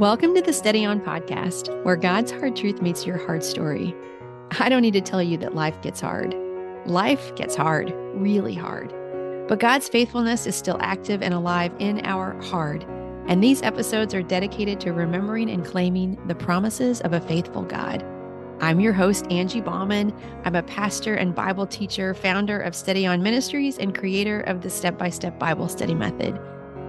Welcome to the Steady On podcast, where God's hard truth meets your hard story. I don't need to tell you that life gets hard. Life gets hard, really hard. But God's faithfulness is still active and alive in our hard. And these episodes are dedicated to remembering and claiming the promises of a faithful God. I'm your host, Angie Baughman. I'm a pastor and Bible teacher, founder of Steady On Ministries, and creator of the Step by Step Bible Study Method.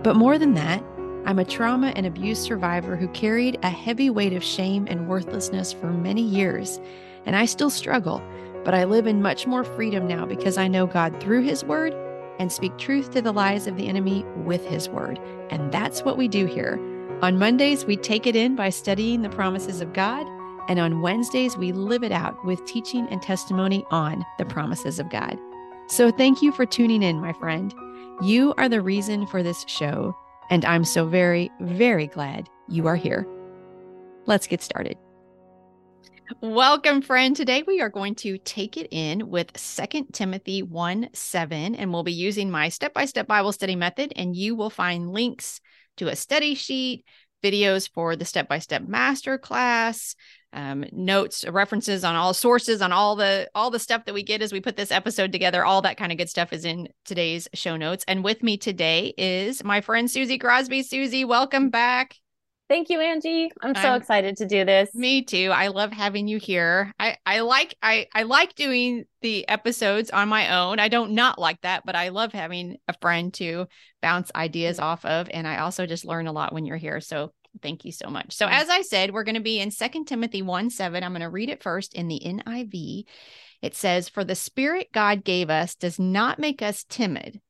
But more than that, I'm a trauma and abuse survivor who carried a heavy weight of shame and worthlessness for many years. And I still struggle, but I live in much more freedom now because I know God through His Word and speak truth to the lies of the enemy with His Word. And that's what we do here. On Mondays, we take it in by studying the promises of God. And on Wednesdays, we live it out with teaching and testimony on the promises of God. So thank you for tuning in, my friend. You are the reason for this show. And I'm so very, very glad you are here. Let's get started. Welcome, friend. Today we are going to take it in with 2 Timothy 1 7, and we'll be using my step by step Bible study method. And you will find links to a study sheet, videos for the step by step master class, um, notes, references on all sources, on all the all the stuff that we get as we put this episode together. All that kind of good stuff is in today's show notes. And with me today is my friend Susie Crosby. Susie, welcome back. Thank you, Angie. I'm so I'm, excited to do this. Me too. I love having you here. I I like I I like doing the episodes on my own. I don't not like that, but I love having a friend to bounce ideas mm-hmm. off of and I also just learn a lot when you're here. So thank you so much. So as I said, we're going to be in Second Timothy 1 7. I'm going to read it first in the NIV. It says, For the spirit God gave us does not make us timid,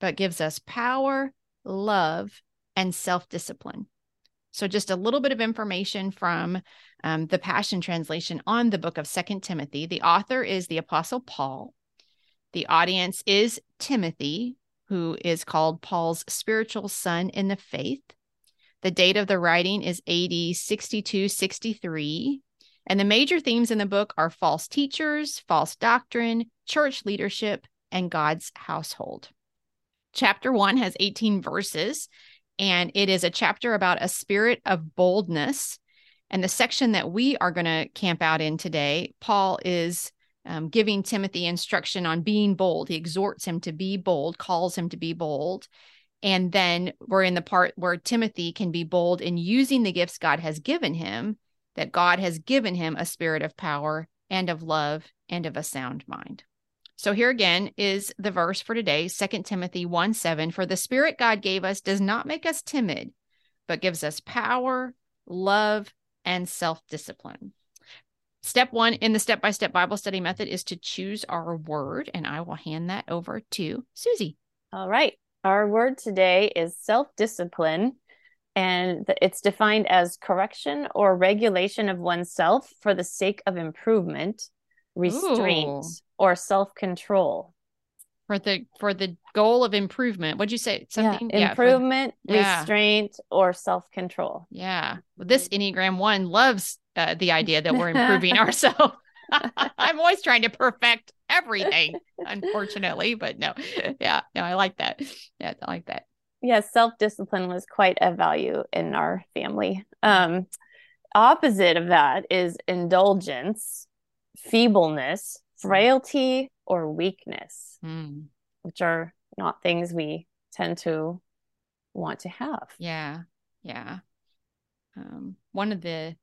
but gives us power, love, and self-discipline. So, just a little bit of information from um, the Passion Translation on the book of Second Timothy. The author is the Apostle Paul. The audience is Timothy, who is called Paul's spiritual son in the faith. The date of the writing is AD 62 63. And the major themes in the book are false teachers, false doctrine, church leadership, and God's household. Chapter one has 18 verses and it is a chapter about a spirit of boldness. And the section that we are going to camp out in today, Paul is um, giving Timothy instruction on being bold. He exhorts him to be bold, calls him to be bold. And then we're in the part where Timothy can be bold in using the gifts God has given him, that God has given him a spirit of power and of love and of a sound mind. So here again is the verse for today, 2 Timothy 1 7. For the spirit God gave us does not make us timid, but gives us power, love, and self discipline. Step one in the step by step Bible study method is to choose our word, and I will hand that over to Susie. All right. Our word today is self discipline, and it's defined as correction or regulation of oneself for the sake of improvement restraint Ooh. or self-control. For the for the goal of improvement. What'd you say? Something? Yeah, improvement yeah, for, restraint yeah. or self-control. Yeah. Well, this enneagram one loves uh, the idea that we're improving ourselves. I'm always trying to perfect everything unfortunately but no yeah no i like that yeah i like that yeah self-discipline was quite a value in our family um opposite of that is indulgence feebleness, hmm. frailty, or weakness, mm. which are not things we tend to want to have. Yeah. Yeah. Um, one of the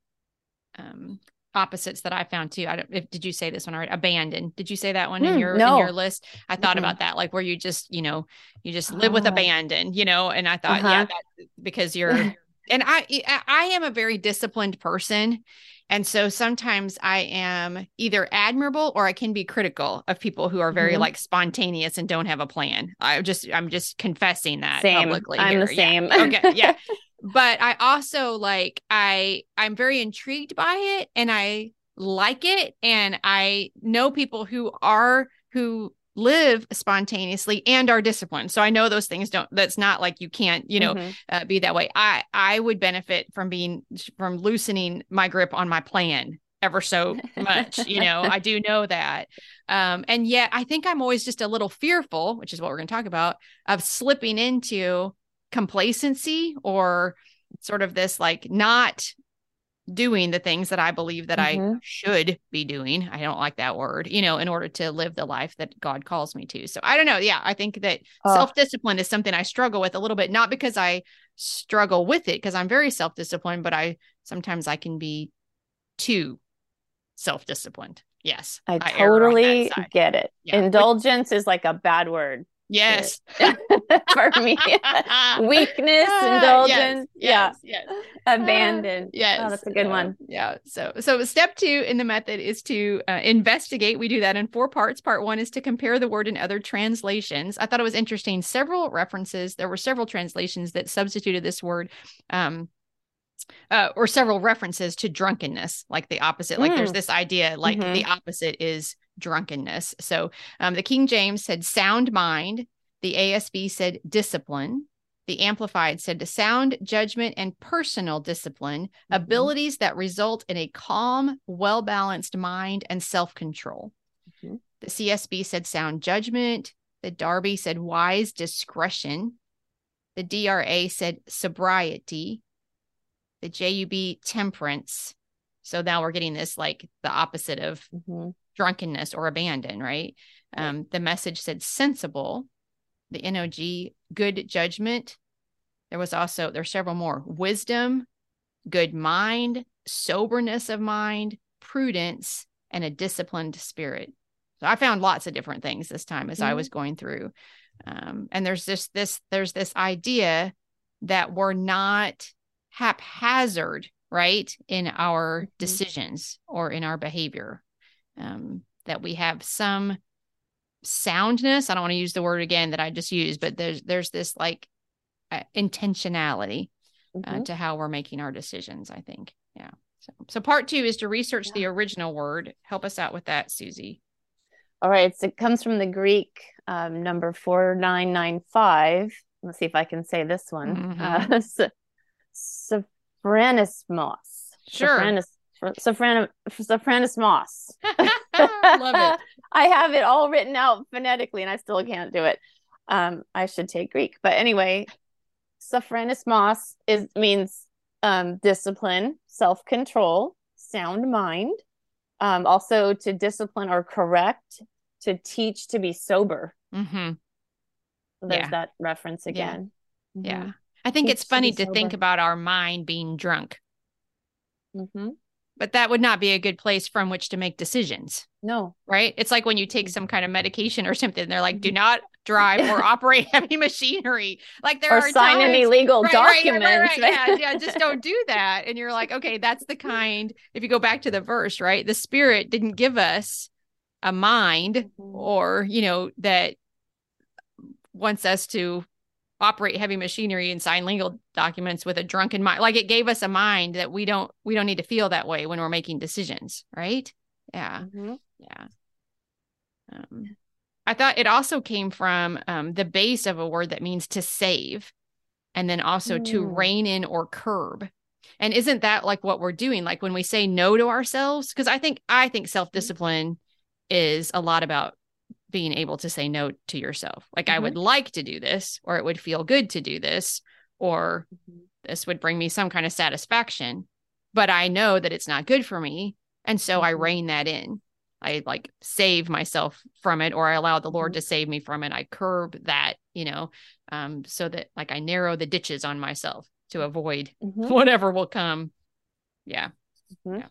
um, opposites that I found too. I don't, if, did you say this one already? Abandoned. Did you say that one mm, in your no. in your list? I thought mm-hmm. about that, like where you just, you know, you just live oh. with abandon, you know. And I thought, uh-huh. yeah, that, because you're, and I, I am a very disciplined person, and so sometimes I am either admirable or I can be critical of people who are very mm-hmm. like spontaneous and don't have a plan. I just I'm just confessing that same. publicly. I'm here. the same. Yeah. Okay. Yeah. but I also like I I'm very intrigued by it and I like it and I know people who are who live spontaneously and are disciplined. So i know those things don't that's not like you can't you know mm-hmm. uh, be that way. I i would benefit from being from loosening my grip on my plan ever so much you know i do know that. Um and yet i think i'm always just a little fearful which is what we're going to talk about of slipping into complacency or sort of this like not doing the things that I believe that Mhm. I should be doing. I don't like that word, you know, in order to live the life that God calls me to. So I don't know. Yeah, I think that Oh. self discipline is something I struggle with a little bit, not because I struggle with it, because I'm very self disciplined, but I sometimes I can be too self disciplined. Yes, I that totally get it. Yeah, which- Indulgence is like a bad word Yes. for me. Weakness, Ah, indulgence, Yes, yes, yes. yeah, abandon. Yes. Oh, that's a good uh, one. Yeah. So, so step two in the method is to uh, investigate. We do that in four parts. Part one is to compare the word in other translations. I thought it was interesting. Several references, there were several translations that substituted this word. Um, uh, or several references to drunkenness, like the opposite. Like there's Mm. this idea, like Mhm. the opposite is drunkenness. So um, the King James said sound mind. The ASV said discipline. The Amplified said to sound judgment and personal discipline, Mhm. abilities that result in a calm, well balanced mind and self control. Mhm. The CSB said sound judgment. The Darby said wise discretion. The DRA said sobriety. The JUB temperance. So now we're getting this like the opposite of Mhm. Drunkenness or abandon, right? Um, the message said sensible. The NOG, good judgment. There was also, there's several more wisdom, good mind, soberness of mind, prudence, and a disciplined spirit. So I found lots of different things this time as I Mhm. was going through. Um, and there's this, this, there's this idea that we're not haphazard, right, in our Mhm. decisions or in our behavior um, that we have some soundness. I don't want to use the word again that I just used, but there's there's this like uh, intentionality uh, Mhm. to how we're making our decisions. I think, yeah. So, so part two is to research the original word. Help us out with that, Susie. All right. So it comes from the Greek um, number 4995. Let's see if I can say this one. Mhm. Uh, so, Sophronismos. Sure. Sophronis, Sophron, Sophronismos. Love it. I have it all written out phonetically and I still can't do it. Um, I should take Greek. But anyway, Sophronismos is means um, discipline, self-control, sound mind. Um, also to discipline or correct, to teach to be sober. hmm There's Yeah. that reference again. Yeah. Mhm. I think Teach it's funny to think about our mind being drunk, Mhm. But that would not be a good place from which to make decisions. No. right? It's like when you take Mhm. some kind of medication or something, they're like, do Mhm. not drive or operate heavy machinery. Like there or are sign times, any legal Right, right, right, documents. right. Yeah, yeah, just don't do that. And you're like, okay, that's the kind. If you go back to the verse, right? The spirit didn't give us a mind Mhm. or, you know, that wants us to operate heavy machinery and sign legal documents with a drunken mind. Like it gave us a mind that we don't we don't need to feel that way when we're making decisions, right? Yeah. Mhm. Yeah. Um, I thought it also came from um, the base of a word that means to save and then also to Mm. rein in or curb. And isn't that like what we're doing? Like when we say no to ourselves? Because I think I think self-discipline is a lot about being able to say no to yourself. Like I Mhm. would like to do this, or it would feel good to do this, or Mhm. this would bring me some kind of satisfaction, but I know that it's not good for me. And so I Mhm. rein that in. I like save myself from it, or I allow the Lord Mhm. to save me from it. I curb that, you know, um, so that like I narrow the ditches on myself to avoid Mhm. whatever will come. Yeah. Mhm. Yeah. Yeah.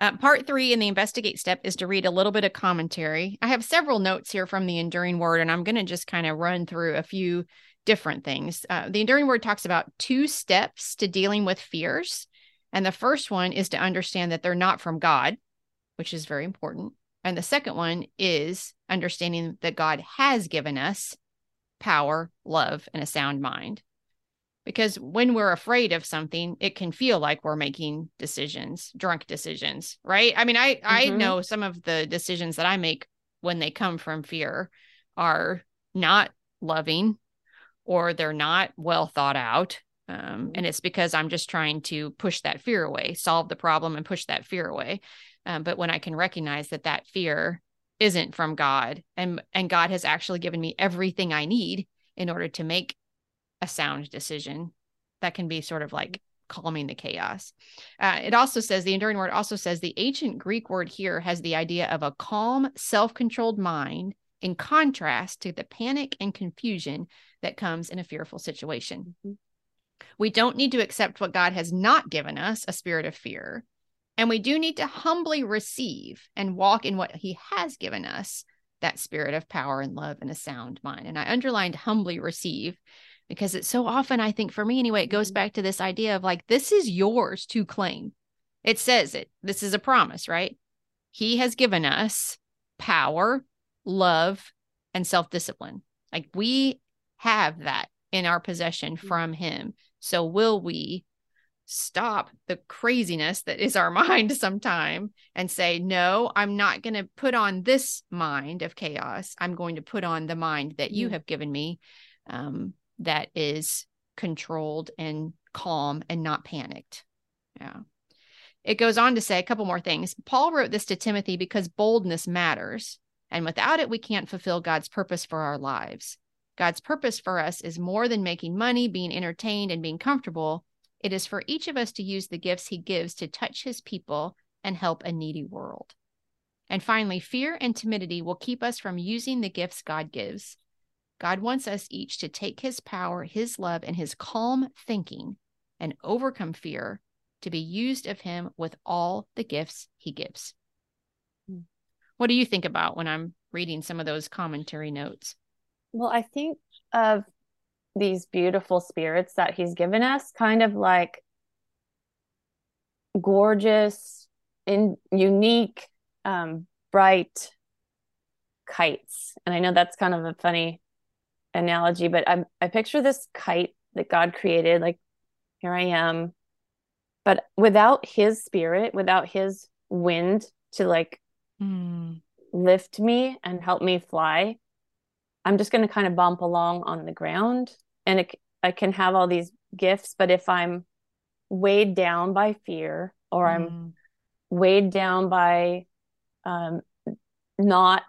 Uh, part three in the investigate step is to read a little bit of commentary. I have several notes here from the Enduring Word, and I'm going to just kind of run through a few different things. Uh, the Enduring Word talks about two steps to dealing with fears. And the first one is to understand that they're not from God, which is very important. And the second one is understanding that God has given us power, love, and a sound mind. Because when we're afraid of something, it can feel like we're making decisions, drunk decisions, right? I mean, I I Mhm. know some of the decisions that I make when they come from fear are not loving or they're not well thought out. Um, and it's because I'm just trying to push that fear away, solve the problem, and push that fear away. Um, but when I can recognize that that fear isn't from God, and and God has actually given me everything I need in order to make a sound decision, that can be sort of like calming the chaos. Uh, it also says the enduring word also says the ancient Greek word here has the idea of a calm, self controlled mind in contrast to the panic and confusion that comes in a fearful situation. Mm-hmm. We don't need to accept what God has not given us, a spirit of fear. And we do need to humbly receive and walk in what he has given us, that spirit of power and love and a sound mind. And I underlined humbly receive because it's so often, I think for me anyway, it goes mm-hmm. back to this idea of like, this is yours to claim. It says it. This is a promise, right? He has given us power, love, and self discipline. Like we have that in our possession mm-hmm. from him. So will we stop the craziness that is our mind sometime and say, no, I'm not going to put on this mind of chaos. I'm going to put on the mind that you mm-hmm. have given me. Um, that is controlled and calm and not panicked. Yeah. It goes on to say a couple more things. Paul wrote this to Timothy because boldness matters. And without it, we can't fulfill God's purpose for our lives. God's purpose for us is more than making money, being entertained, and being comfortable. It is for each of us to use the gifts he gives to touch his people and help a needy world. And finally, fear and timidity will keep us from using the gifts God gives. God wants us each to take his power, his love, and his calm thinking and overcome fear to be used of him with all the gifts he gives. Hmm. What do you think about when I'm reading some of those commentary notes? Well, I think of these beautiful spirits that he's given us, kind of like gorgeous, in unique, um, bright kites. And I know that's kind of a funny analogy, but I I picture this kite that God created, like here I am, but without His spirit, without His wind to like mm. lift me and help me fly, I'm just going to kind of bump along on the ground, and it, I can have all these gifts, but if I'm weighed down by fear or mm. I'm weighed down by um, not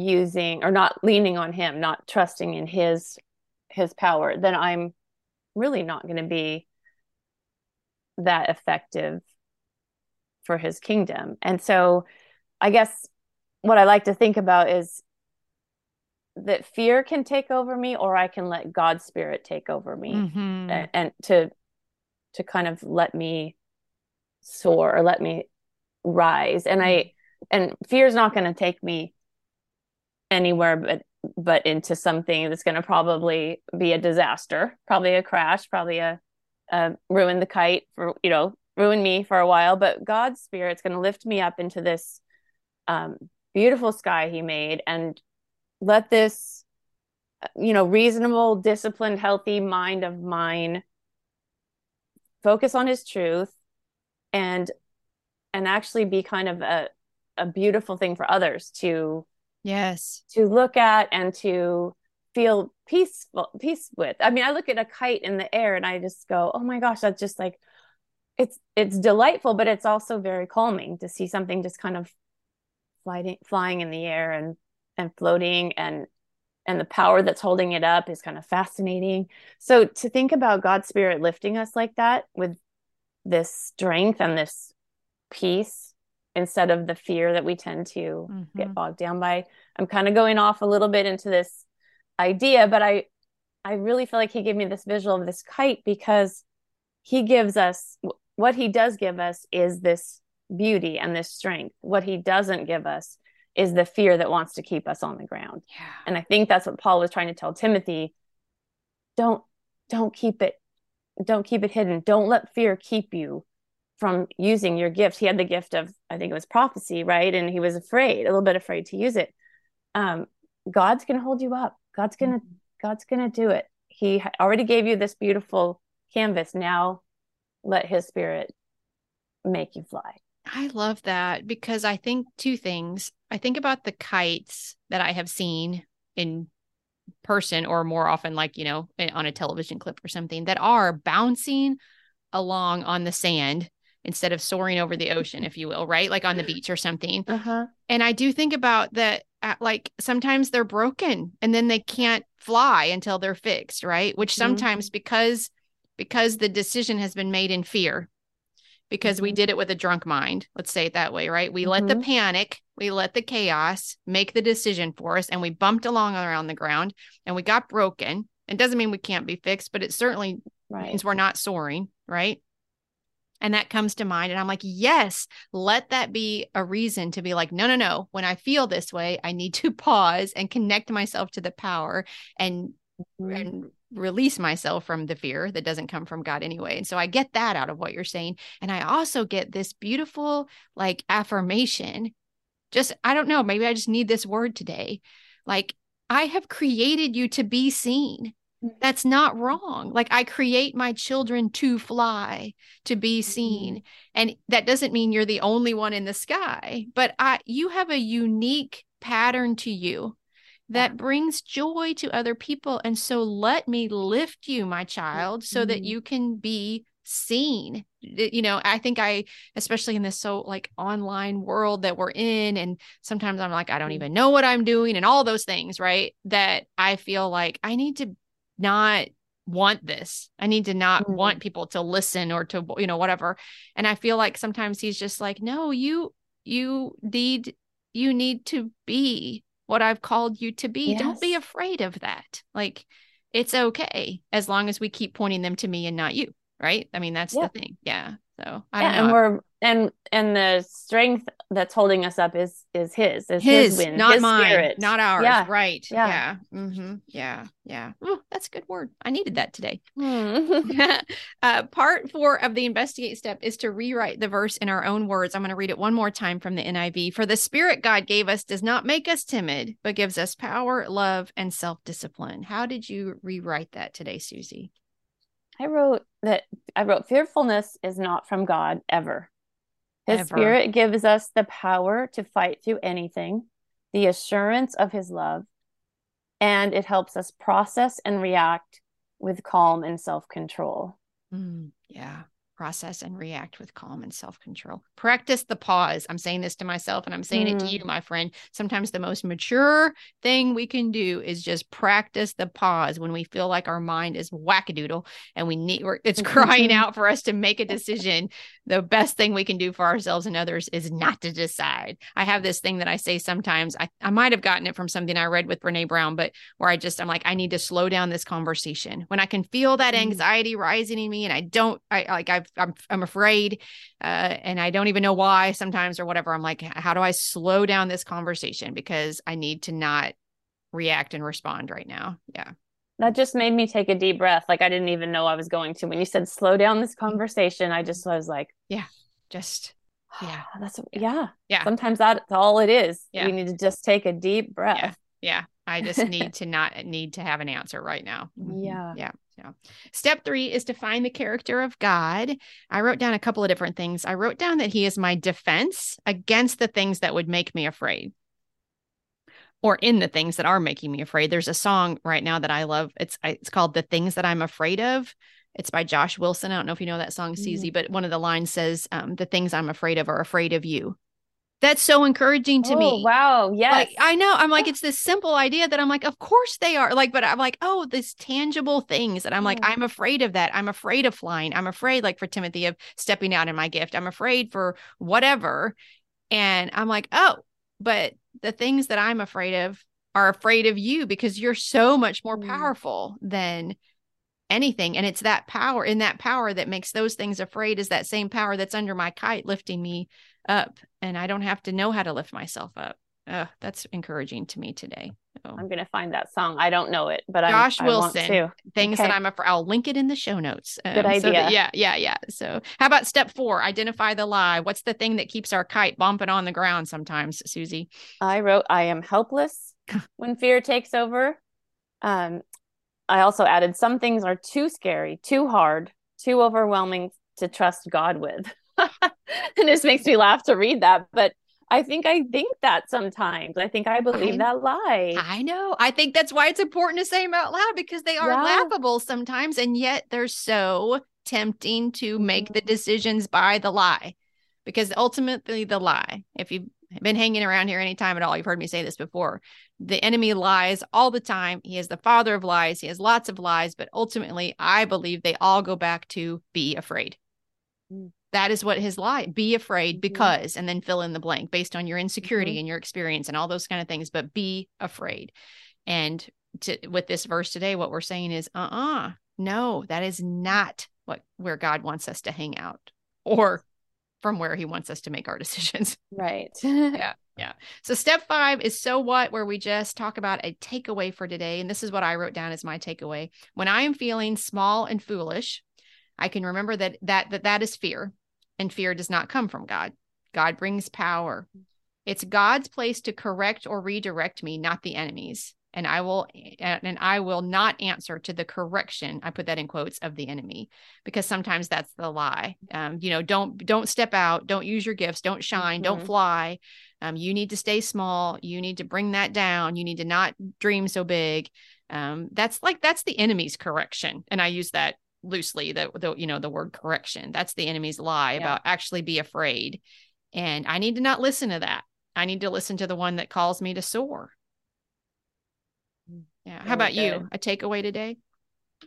using or not leaning on him not trusting in his his power then i'm really not going to be that effective for his kingdom. And so i guess what i like to think about is that fear can take over me or i can let god's spirit take over me mm-hmm. and, and to to kind of let me soar or let me rise. And i and fear is not going to take me anywhere but but into something that's going to probably be a disaster probably a crash probably a, a ruin the kite for you know ruin me for a while. But god's spirit's going to lift me up into this um, beautiful sky he made and let this you know reasonable disciplined healthy mind of mine focus on his truth and and actually be kind of a a beautiful thing for others to Yes. To look at and to feel peaceful peace with. I mean, I look at a kite in the air and I just go, "Oh my gosh, that's just like it's it's delightful, but it's also very calming to see something just kind of flying flying in the air and and floating and and the power that's holding it up is kind of fascinating. So to think about God's spirit lifting us like that with this strength and this peace instead of the fear that we tend to mm-hmm. get bogged down by. I'm kind of going off a little bit into this idea, but I I really feel like he gave me this visual of this kite because he gives us what he does give us is this beauty and this strength. What he doesn't give us is the fear that wants to keep us on the ground. Yeah. And I think that's what Paul was trying to tell Timothy. Don't don't keep it don't keep it hidden. Don't let fear keep you from using your gift. He had the gift of, I think it was prophecy, right? And he was afraid, a little bit afraid to use it. Um, God's going to hold you up. God's going to, mm-hmm. God's going to do it. He already gave you this beautiful canvas. Now let his spirit make you fly. I love that because I think two things. I think about the kites that I have seen in person or more often like, you know, on a television clip or something that are bouncing along on the sand instead of soaring over the ocean, if you will, right? Like on the beach or something. Uh-huh. And I do think about that, uh, like sometimes they're broken and then they can't fly until they're fixed, right? Which mm-hmm. sometimes mm-hmm. because because the decision has been made in fear because we Mhm. did it with a drunk mind. Let's say it that way, right? We let the Mhm. panic, we let the chaos make the decision for us, and we bumped along around the ground and we got broken. It doesn't mean we can't be fixed, but it certainly Right. means we're not soaring, right? And that comes to mind. And I'm like, yes, let that be a reason to be like, no, no, no. When I feel this way, I need to pause and connect myself to the power and Mhm. and release myself from the fear that doesn't come from God anyway. And so I get that out of what you're saying. And I also get this beautiful like affirmation. Just, I don't know, maybe I just need this word today. Like, I have created you to be seen. That's not mm-hmm. wrong. Like, I create my children to fly, to be seen. Mm-hmm. And that doesn't mean you're the only one in the sky, but I, you have a unique pattern to you that brings joy to other people. And so let me lift you, my child, so that Mhm. you can be seen. You know, I think I, especially in this so like online world that we're in, and sometimes I'm like, I don't mm-hmm. even know what I'm doing, and all those things, right? That I feel like I need to not want this. I need to not Mhm. want people to listen or to, you know, whatever. And I feel like sometimes he's just like, no, you, you need, you need to be what I've called you to be. Don't be afraid of that. Like it's okay as long as we keep pointing them to me and not you. Right. I mean, that's Yeah. the thing. Yeah. So I Yeah, and we're and and the strength that's holding us up is is his, is his, his wind, not his mine, spirit. not ours. Yeah. Right. Yeah. Yeah. hmm Yeah. Yeah. That's a good word. I needed that today. Hmm. uh, part four of the investigate step is to rewrite the verse in our own words. I'm going to read it one more time from the NIV. For the spirit God gave us does not make us timid, but gives us power, love, and self discipline. How did you rewrite that today, Susie? I wrote that I wrote fearfulness is not from God ever. His Ever. spirit gives us the power to fight through anything, the assurance of his love, and it helps us process and react with calm and self-control. Mm, yeah. Process and react with calm and self control. Practice the pause. I'm saying this to myself and I'm saying it to Mm. you, my friend. Sometimes the most mature thing we can do is just practice the pause when we feel like our mind is wackadoodle and we need, it's crying out for us to make a decision. The best thing we can do for ourselves and others is not to decide. I have this thing that I say sometimes. I, I might have gotten it from something I read with Brene Brown, but where I just, I'm like, I need to slow down this conversation. When I can feel that Mm. anxiety rising in me and I don't, I like, I've, I'm, I'm afraid uh, and I don't even know why sometimes or whatever. I'm like, how do I slow down this conversation? Because I need to not react and respond right now. Yeah. That just made me take a deep breath. Like I didn't even know I was going to. When you said slow down this conversation, I just was like, yeah, Just, Yeah. that's Yeah. yeah. yeah. Sometimes that's all it is. Yeah. We need to just take a deep breath. Yeah. I just need to not need to have an answer right now. Mhm. Yeah. Yeah. Yeah. Step three is to find the character of God. I wrote down a couple of different things. I wrote down that he is my defense against the things that would make me afraid. Or in the things that are making me afraid. There's a song right now that I love. It's it's called The Things That I'm Afraid of. It's by Josh Wilson. I don't know if you know that song, Mm. Susie, but one of the lines says, um, The things I'm afraid of are afraid of you. That's so encouraging to oh, me. wow. Yes. Like I know, I'm like, it's this simple idea that I'm like, of course they are. Like, but I'm like, oh, these tangible things that I'm like, Mm. I'm afraid of that. I'm afraid of flying. I'm afraid, like for Timothy, of stepping out in my gift. I'm afraid for whatever. And I'm like, oh, but the things that I'm afraid of are afraid of you because you're so much more Mm. powerful than anything. And it's that power in that power that makes those things afraid is that same power that's under my kite lifting me up. And I don't have to know how to lift myself up. Ugh, that's encouraging to me today. So, I'm gonna find that song. I don't know it, but Josh I'm, I want Wilson. to. things that. I'm afraid. I'll link it in the show notes. Good so that- idea. yeah, yeah, yeah. So, how about step four? Identify the lie. What's the thing that keeps our kite bumping on the ground sometimes, Susie? I wrote, I am helpless when fear takes over. Um, I also added, some things are too scary, too hard, too overwhelming to trust God with. and this makes me laugh to read that, but I think I think that sometimes. I think I believe I- that lie. I know. I think that's why it's important to say them out loud because they are Yeah. laughable sometimes, and yet they're so tempting to make Mm-hmm. the decisions by the lie. Because ultimately, the lie, if you been hanging around here any time at all, you've heard me say this before. The enemy lies all the time. He is the father of lies. He has lots of lies, but ultimately, I believe they all go back to be afraid. Mm. That is what his lie be afraid mm-hmm. because, and then fill in the blank based on your insecurity mm-hmm. and your experience and all those kind of things, but be afraid. And to, with this verse today, what we're saying is, uh uh-uh, uh no, that is not what where God wants us to hang out or from where he wants us to make our decisions. Right. yeah. Yeah. So step five is so what, where we just talk about a takeaway for today. And this is what I wrote down as my takeaway. When I am feeling small and foolish, I can remember that that that, that is fear, and fear does not come from God. God brings power. It's God's place to correct or redirect me, not the enemy's and I will and I will not answer to the correction. I put that in quotes of the enemy because sometimes that's the lie. Um, you know, don't don't step out, don't use your gifts, don't shine, mm-hmm. don't fly. Um, you need to stay small. You need to bring that down. You need to not dream so big. Um, that's like that's the enemy's correction, and I use that loosely. The, the you know the word correction. That's the enemy's lie yeah. about actually be afraid, and I need to not listen to that. I need to listen to the one that calls me to soar. Yeah. How about good. you? A takeaway today?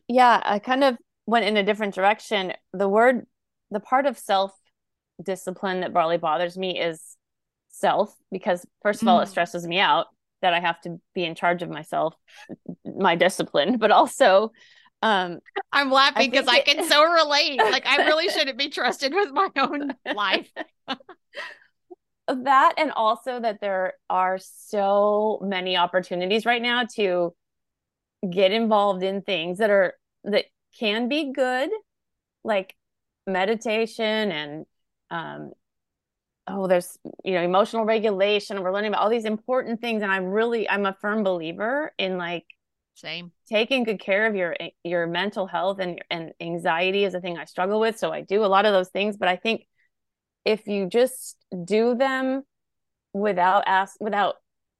Yeah, I kind of went in a different direction. The word, the part of self discipline that really bothers me is self, because first of all, it mm. stresses me out that I have to be in charge of myself, my discipline, but also um I'm laughing because I, I, can so relate. Like I really shouldn't be trusted with my own life. that and also that there are so many opportunities right now to get involved in things that are that can be good like meditation and um oh there's you know emotional regulation we're learning about all these important things and i'm really i'm a firm believer in like same. taking good care of your your mental health and and anxiety is a thing i struggle with so i do a lot of those things but i think if you just do them without ask without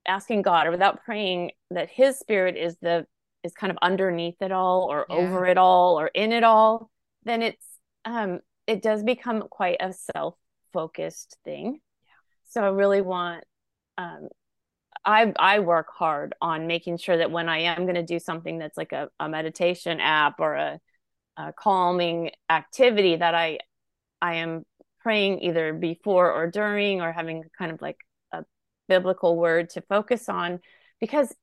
asking god or without praying that his spirit is the is kind of underneath it all or yeah. over it all or in it all, then it's um it does become quite a self-focused thing. Yeah. So I really want um I I work hard on making sure that when I am going to do something that's like a, a meditation app or a, a calming activity that I I am praying either before or during or having kind of like a biblical word to focus on because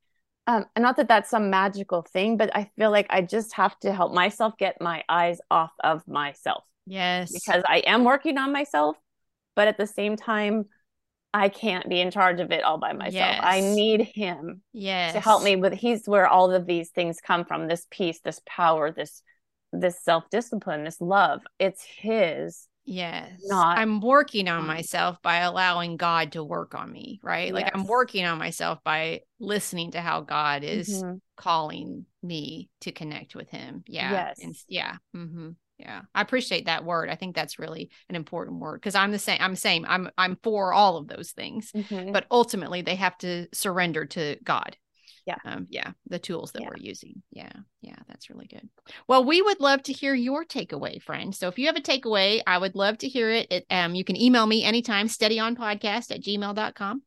um not that that's some magical thing but i feel like i just have to help myself get my eyes off of myself yes because i am working on myself but at the same time i can't be in charge of it all by myself yes. i need him yes. to help me with he's where all of these things come from this peace this power this this self-discipline this love it's his Yes. Not I'm working on myself by allowing God to work on me, right? Yes. Like I'm working on myself by listening to how God is mm-hmm. calling me to connect with him. Yeah. Yes. And, yeah. Mm-hmm. Yeah. I appreciate that word. I think that's really an important word because I'm the same. I'm saying I'm I'm for all of those things, mm-hmm. but ultimately they have to surrender to God yeah. um, yeah the tools that yeah. we're using. Yeah yeah that's really good. Well we would love to hear your takeaway friend. So if you have a takeaway i would love to hear it, it um, you can email me anytime steadyonpodcast at gmail.com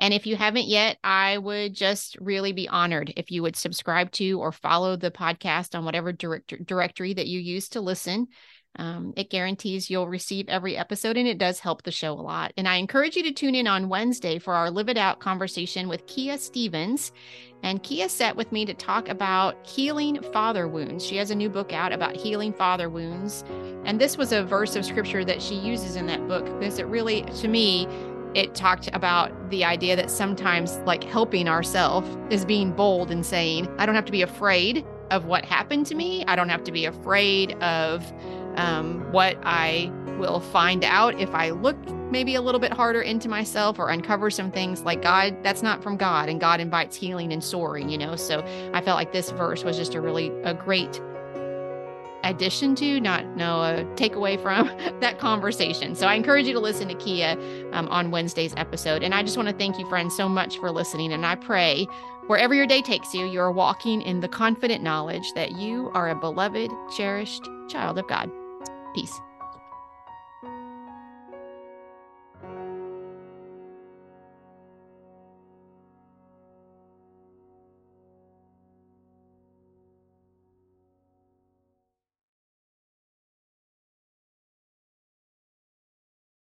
and if you haven't yet i would just really be honored if you would subscribe to or follow the podcast on whatever direct- directory that you use to listen um, it guarantees you'll receive every episode and it does help the show a lot. And I encourage you to tune in on Wednesday for our Live It Out conversation with Kia Stevens. And Kia sat with me to talk about healing father wounds. She has a new book out about healing father wounds. And this was a verse of scripture that she uses in that book because it really, to me, it talked about the idea that sometimes like helping ourselves is being bold and saying, I don't have to be afraid of what happened to me. I don't have to be afraid of um, what I will find out if I look maybe a little bit harder into myself or uncover some things like God, that's not from God, and God invites healing and soaring, you know. So I felt like this verse was just a really a great addition to, not no a takeaway from that conversation. So I encourage you to listen to Kia um, on Wednesday's episode. And I just want to thank you, friends, so much for listening. And I pray wherever your day takes you, you are walking in the confident knowledge that you are a beloved, cherished child of God. Peace.